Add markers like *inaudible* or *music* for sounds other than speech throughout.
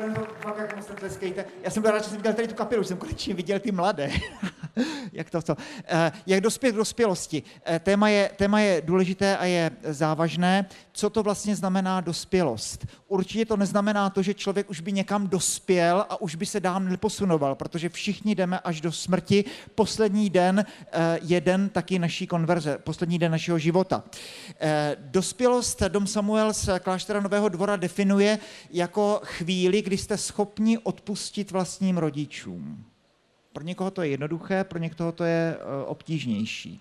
úplně to fakt jako moc. Já jsem byl rád, že jsem viděl tady tu kapelu, jsem konečně viděl ty mladé. *laughs* *laughs* jak to, to. Eh, jak dospět k dospělosti. Eh, téma je, téma je důležité a je závažné. Co to vlastně znamená dospělost? Určitě to neznamená to, že člověk už by někam dospěl a už by se dám neposunoval, protože všichni jdeme až do smrti. Poslední den eh, je den taky naší konverze, poslední den našeho života. Dospělost Dom Samuel z kláštera Nového dvora definuje jako chvíli, kdy jste schopni odpustit vlastním rodičům. Pro někoho to je jednoduché, pro někoho to je eh, obtížnější.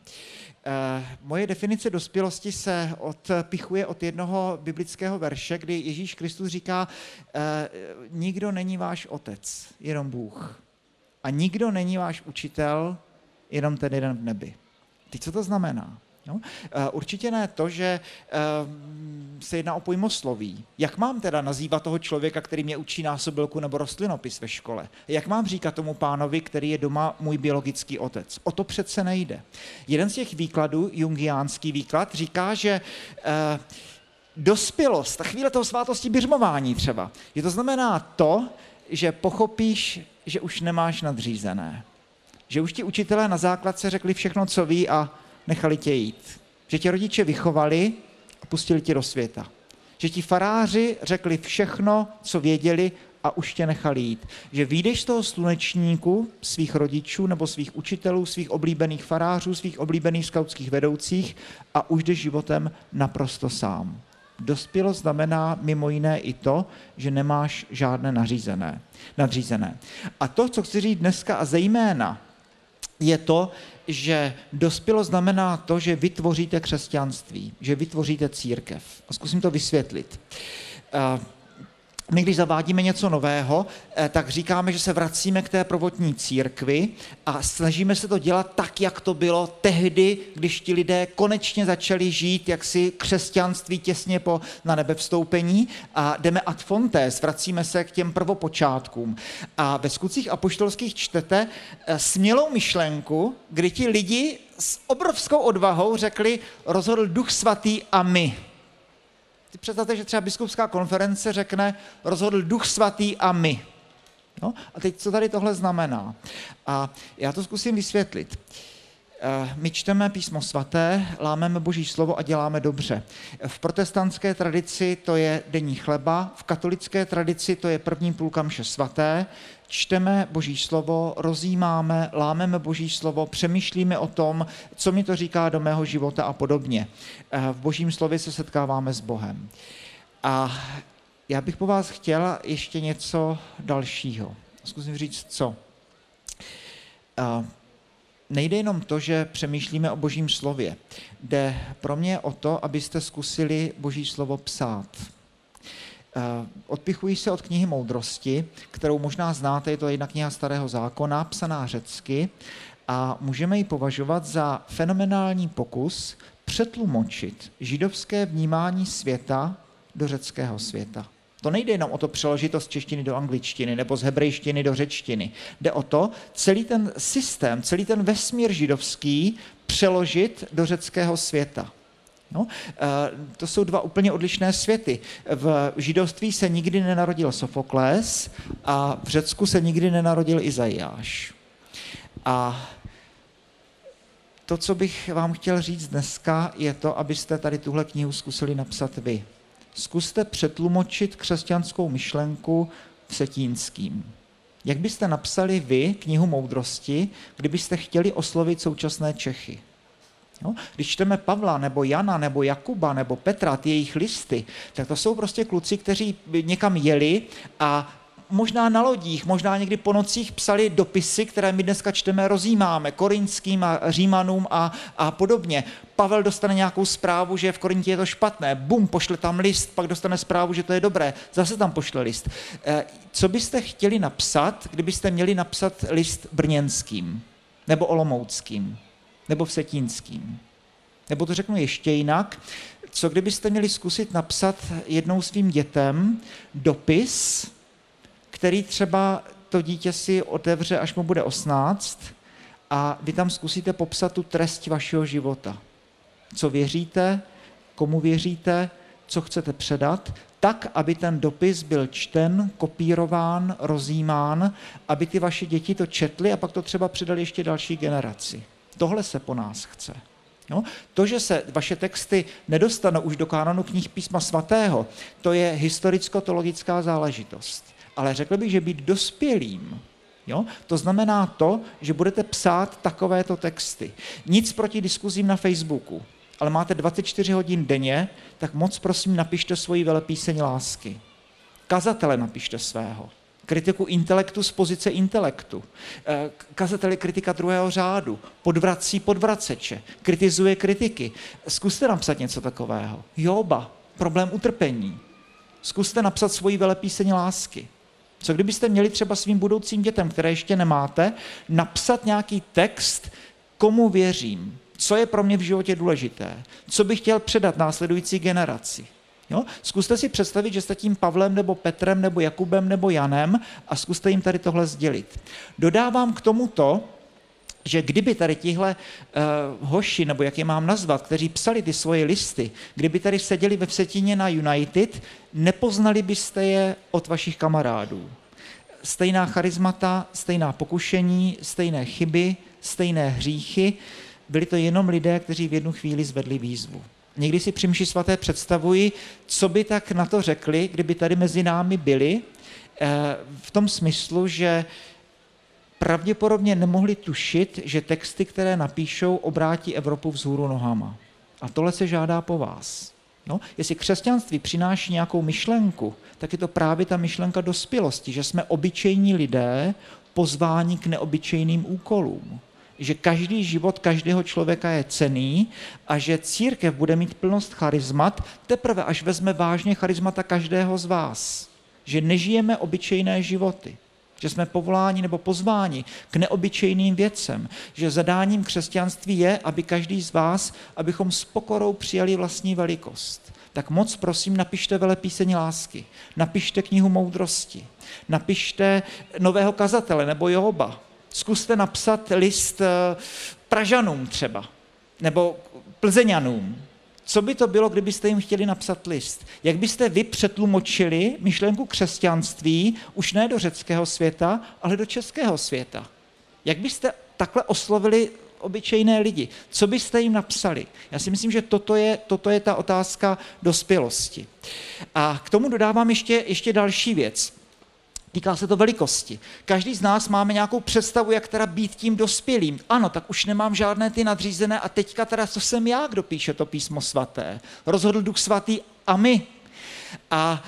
Eh, moje definice dospělosti se odpichuje od jednoho biblického verše, kdy Ježíš Kristus říká, eh, nikdo není váš otec, jenom Bůh. A nikdo není váš učitel, jenom ten jeden v nebi. Teď co to znamená? No, určitě ne to, že se jedná o pojmosloví. Jak mám teda nazývat toho člověka, který mě učí násobilku nebo rostlinopis ve škole? Jak mám říkat tomu pánovi, který je doma můj biologický otec? O to přece nejde. Jeden z těch výkladů, jungiánský výklad, říká, že eh, dospělost, ta chvíle toho svátosti běžmování třeba, je to znamená to, že pochopíš, že už nemáš nadřízené. Že už ti učitelé na základce řekli všechno, co ví a nechali tě jít. Že tě rodiče vychovali a pustili tě do světa. Že ti faráři řekli všechno, co věděli a už tě nechali jít. Že vyjdeš z toho slunečníku svých rodičů nebo svých učitelů, svých oblíbených farářů, svých oblíbených skautských vedoucích a už jdeš životem naprosto sám. Dospělost znamená mimo jiné i to, že nemáš žádné nařízené, nadřízené. A to, co chci říct dneska a zejména, je to, že dospělo znamená to, že vytvoříte křesťanství, že vytvoříte církev. A zkusím to vysvětlit. Uh, my, když zavádíme něco nového, eh, tak říkáme, že se vracíme k té prvotní církvi a snažíme se to dělat tak, jak to bylo tehdy, když ti lidé konečně začali žít jaksi křesťanství těsně po na nebe vstoupení a jdeme ad fontes, vracíme se k těm prvopočátkům. A ve skutcích apoštolských čtete eh, smělou myšlenku, kdy ti lidi s obrovskou odvahou řekli, rozhodl duch svatý a my. Ty představte, že třeba biskupská konference řekne, rozhodl duch svatý a my. No, a teď co tady tohle znamená? A já to zkusím vysvětlit. Eh, my čteme písmo svaté, lámeme boží slovo a děláme dobře. V protestantské tradici to je denní chleba, v katolické tradici to je první půlka mše svaté, čteme Boží slovo, rozjímáme, lámeme Boží slovo, přemýšlíme o tom, co mi to říká do mého života a podobně. Eh, v Božím slově se setkáváme s Bohem. A já bych po vás chtěl ještě něco dalšího. Zkusím říct, co. Nejde jenom to, že přemýšlíme o Božím slově. Jde pro mě o to, abyste zkusili Boží slovo psát Eh, odpichují se od knihy Moudrosti, kterou možná znáte, je to jedna kniha Starého zákona, psaná řecky, a můžeme ji považovat za fenomenální pokus přetlumočit židovské vnímání světa do řeckého světa. To nejde jenom o to přeložit to z češtiny do angličtiny nebo z hebrejštiny do řečtiny. Jde o to celý ten systém, celý ten vesmír židovský přeložit do řeckého světa. No, to jsou dva úplně odlišné světy. V židovství se nikdy nenarodil Sofoklés a v Řecku se nikdy nenarodil Izajáš. A to, co bych vám chtěl říct dneska, je to, abyste tady tuhle knihu zkusili napsat vy. Zkuste přetlumočit křesťanskou myšlenku v setínským. Jak byste napsali vy knihu moudrosti, kdybyste chtěli oslovit současné Čechy? No, když čteme Pavla, nebo Jana, nebo Jakuba, nebo Petra, ty jejich listy, tak to jsou prostě kluci, kteří někam jeli a možná na lodích, možná někdy po nocích psali dopisy, které my dneska čteme, rozjímáme, korinským a římanům a, a podobně. Pavel dostane nějakou zprávu, že v Korintě je to špatné, bum, pošle tam list, pak dostane zprávu, že to je dobré, zase tam pošle list. Eh, co byste chtěli napsat, kdybyste měli napsat list brněnským nebo olomouckým? nebo v Setínským. Nebo to řeknu ještě jinak, co kdybyste měli zkusit napsat jednou svým dětem dopis, který třeba to dítě si otevře, až mu bude 18, a vy tam zkusíte popsat tu trest vašeho života. Co věříte, komu věříte, co chcete předat, tak, aby ten dopis byl čten, kopírován, rozjímán, aby ty vaše děti to četly a pak to třeba předali ještě další generaci. Tohle se po nás chce. Jo? To, že se vaše texty nedostanou už do kánonu knih písma svatého, to je historicko-teologická záležitost. Ale řekl bych, že být dospělým, jo? to znamená to, že budete psát takovéto texty. Nic proti diskuzím na Facebooku, ale máte 24 hodin denně, tak moc prosím napište svoji velepíseň lásky. Kazatele napište svého kritiku intelektu z pozice intelektu. Eh, kazatel je kritika druhého řádu, podvrací podvraceče, kritizuje kritiky. Zkuste napsat něco takového. Joba, problém utrpení. Zkuste napsat svoji velepíseň lásky. Co kdybyste měli třeba svým budoucím dětem, které ještě nemáte, napsat nějaký text, komu věřím, co je pro mě v životě důležité, co bych chtěl předat následující generaci. Jo? Zkuste si představit, že jste tím Pavlem nebo Petrem nebo Jakubem nebo Janem a zkuste jim tady tohle sdělit. Dodávám k tomu to, že kdyby tady tihle uh, hoši, nebo jak je mám nazvat, kteří psali ty svoje listy, kdyby tady seděli ve Vsetíně na United, nepoznali byste je od vašich kamarádů. Stejná charizmata, stejná pokušení, stejné chyby, stejné hříchy, byli to jenom lidé, kteří v jednu chvíli zvedli výzvu. Někdy si při svaté představuji, co by tak na to řekli, kdyby tady mezi námi byli, eh, v tom smyslu, že pravděpodobně nemohli tušit, že texty, které napíšou, obrátí Evropu vzhůru nohama. A tohle se žádá po vás. No, jestli křesťanství přináší nějakou myšlenku, tak je to právě ta myšlenka dospělosti, že jsme obyčejní lidé pozváni k neobyčejným úkolům že každý život každého člověka je cený a že církev bude mít plnost charizmat teprve, až vezme vážně charizmata každého z vás. Že nežijeme obyčejné životy, že jsme povoláni nebo pozváni k neobyčejným věcem, že zadáním křesťanství je, aby každý z vás, abychom s pokorou přijali vlastní velikost. Tak moc prosím, napište vele píseň lásky, napište knihu moudrosti, napište nového kazatele nebo Joba, Zkuste napsat list eh, Pražanům třeba, nebo Plzeňanům. Co by to bylo, kdybyste jim chtěli napsat list? Jak byste vy přetlumočili myšlenku křesťanství už ne do řeckého světa, ale do českého světa? Jak byste takhle oslovili obyčejné lidi? Co byste jim napsali? Já si myslím, že toto je, toto je ta otázka dospělosti. A k tomu dodávám ještě, ještě další věc. Týká se to velikosti. Každý z nás máme nějakou představu, jak teda být tím dospělým. Ano, tak už nemám žádné ty nadřízené a teďka teda, co jsem já, kdo píše to písmo svaté. Rozhodl Duch svatý a my. A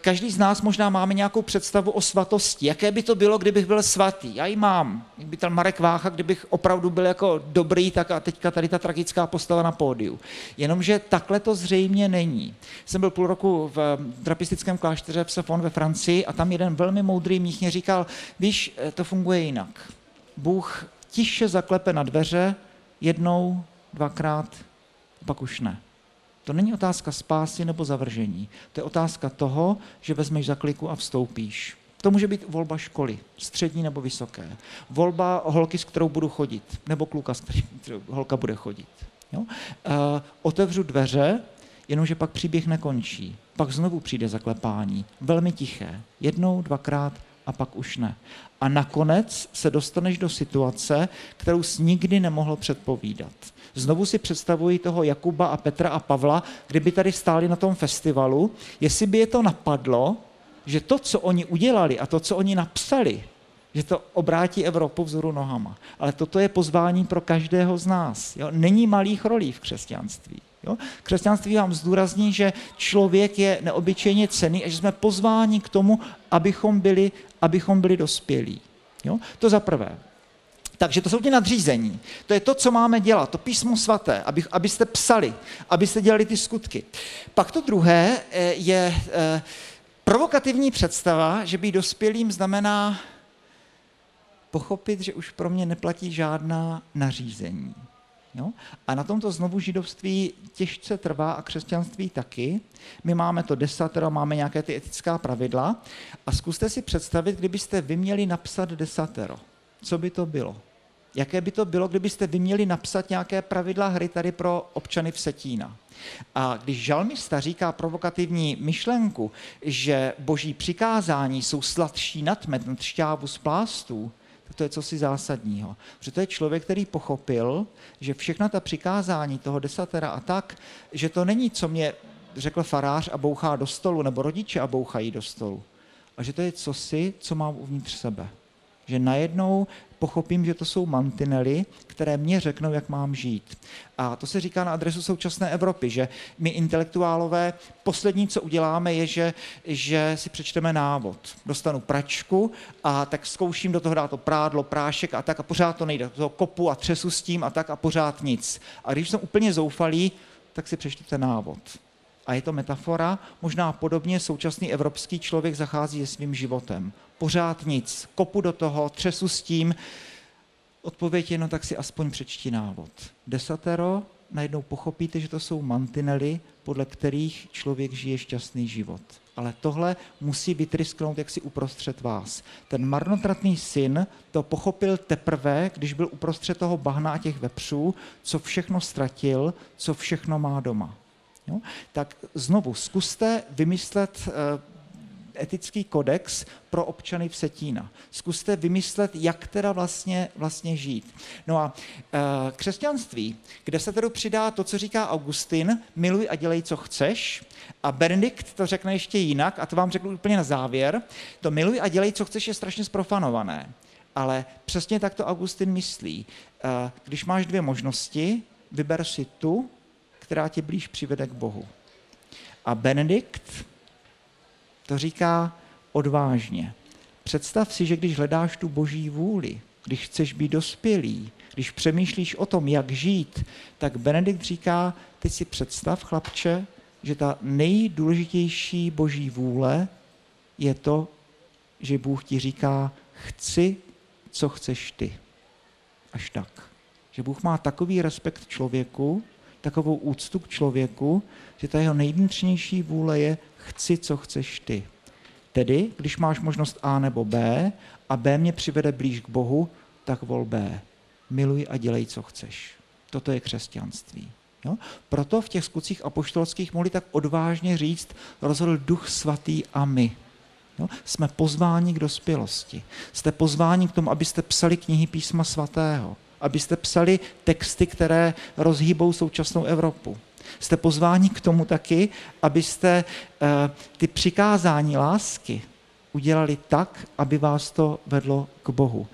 každý z nás možná máme nějakou představu o svatosti. Jaké by to bylo, kdybych byl svatý? Já ji mám. Kdyby ten Marek Vácha, kdybych opravdu byl jako dobrý, tak a teďka tady ta tragická postava na pódiu. Jenomže takhle to zřejmě není. Jsem byl půl roku v trapistickém klášteře v Safon ve Francii a tam jeden velmi moudrý mních mě říkal, víš, eh, to funguje jinak. Bůh tiše zaklepe na dveře jednou, dvakrát, pak už ne. To není otázka spásy nebo zavržení. To je otázka toho, že vezmeš za kliku a vstoupíš. To může být volba školy, střední nebo vysoké. Volba holky, s kterou budu chodit, nebo kluka, s kterým *laughs* holka bude chodit. Jo? Uh, otevřu dveře, jenomže pak příběh nekončí. Pak znovu přijde zaklepání, velmi tiché, jednou, dvakrát a pak už ne. A nakonec se dostaneš do situace, kterou jsi nikdy nemohl předpovídat. Znovu si představuji toho Jakuba a Petra a Pavla, kdyby tady stáli na tom festivalu, jestli by je to napadlo, že to, co oni udělali a to, co oni napsali, že to obrátí Evropu vzoru nohama. Ale toto je pozvání pro každého z nás. Jo? Není malých rolí v křesťanství. Jo? Křesťanství vám zdůrazní, že člověk je neobyčejně cený a že jsme pozváni k tomu, abychom byli, abychom byli dospělí. Jo? To za prvé. Takže to jsou ty nadřízení. To je to, co máme dělat, to písmo svaté, aby, abyste psali, abyste dělali ty skutky. Pak to druhé eh, je eh, provokativní představa, že být dospělým znamená pochopit, že už pro mě neplatí žádná nařízení. Jo? A na tomto znovu židovství těžce trvá a křesťanství taky. My máme to desatero, máme nějaké ty etická pravidla a zkuste si představit, kdybyste vy měli napsat desatero. Co by to bylo? Jaké by to bylo, kdybyste vy měli napsat nějaké pravidla hry tady pro občany v Setína? A když žalmista říká provokativní myšlenku, že boží přikázání jsou sladší nad med, nad šťávu z plástů, to je cosi zásadního. Protože to je člověk, který pochopil, že všechna ta přikázání toho desatera a tak, že to není, co mě řekl farář a bouchá do stolu, nebo rodiče a bouchají do stolu. A že to je cosi, co mám uvnitř sebe. Že najednou pochopím, že to jsou mantinely, které mě řeknou, jak mám žít. A to se říká na adresu současné Evropy, že my intelektuálové poslední, co uděláme, je, že, že si přečteme návod. Dostanu pračku a tak zkouším do toho dát to prádlo, prášek a tak a pořád to nejde. Toho kopu a třesu s tím a tak a pořád nic. A když jsem úplně zoufalý, tak si přečtěte návod a je to metafora, možná podobně současný evropský člověk zachází se svým životem. Pořád nic, kopu do toho, třesu s tím, odpověď je, no tak si aspoň přečti návod. Desatero, najednou pochopíte, že to jsou mantinely, podle kterých člověk žije šťastný život. Ale tohle musí vytrysknout jaksi uprostřed vás. Ten marnotratný syn to pochopil teprve, když byl uprostřed toho bahna a těch vepřů, co všechno ztratil, co všechno má doma. Jo? Tak znovu zkuste vymyslet eh, etický kodex pro občany v Setína. Zkuste vymyslet, jak teda vlastně, vlastně žít. No a e, křesťanství, kde se tedy přidá to, co říká Augustin, miluj a dělej, co chceš, a Benedikt to řekne ještě jinak, a to vám řeknu úplně na závěr, to miluj a dělej, co chceš, je strašně sprofanované. Ale přesně tak to Augustin myslí. E, když máš dvě možnosti, vyber si tu, která tě blíž přivede k Bohu. A Benedikt to říká odvážně. Představ si, že když hledáš tu boží vůli, když chceš být dospělý, když přemýšlíš o tom, jak žít, tak Benedikt říká, teď si představ, chlapče, že ta nejdůležitější boží vůle je to, že Bůh ti říká, chci, co chceš ty. Až tak. Že Bůh má takový respekt člověku, takovou úctu k člověku, že ta jeho nejvnitřnější vůle je chci, co chceš ty. Tedy, když máš možnost A nebo B a B mě přivede blíž k Bohu, tak vol B. Miluj a dělej, co chceš. Toto je křesťanství. Jo? Proto v těch skutcích apoštolských mohli tak odvážně říct, rozhodl duch svatý a my. Jo? Jsme pozváni k dospělosti. Jste pozváni k tomu, abyste psali knihy písma svatého abyste psali texty, které rozhýbou současnou Evropu. Jste pozváni k tomu taky, abyste uh, ty přikázání lásky udělali tak, aby vás to vedlo k Bohu.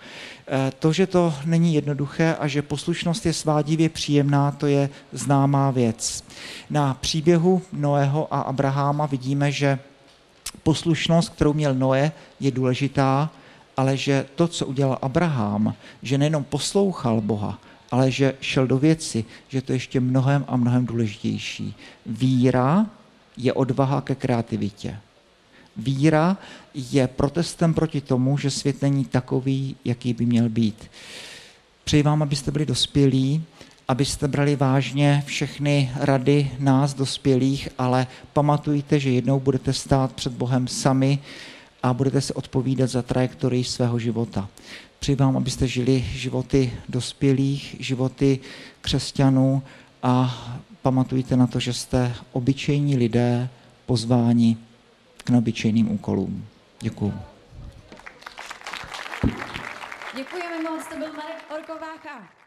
Eh, to, že to není jednoduché a že poslušnost je svádivě příjemná, to je známá věc. Na příběhu Noého a Abraháma vidíme, že poslušnost, kterou měl Noé, je důležitá, ale že to, co udělal Abraham, že nejenom poslouchal Boha, ale že šel do věci, že to je ještě mnohem a mnohem důležitější. Víra je odvaha ke kreativitě. Víra je protestem proti tomu, že svět není takový, jaký by měl být. Přeji vám, abyste byli dospělí, abyste brali vážně všechny rady nás, dospělých, ale pamatujte, že jednou budete stát před Bohem sami a budete se odpovídat za trajektorii svého života. Přeji vám, abyste žili životy dospělých, životy křesťanů a pamatujte na to, že jste obyčejní lidé pozváni k neobyčejným úkolům. Děkuju. Děkujeme moc, to byl Marek Orkovácha.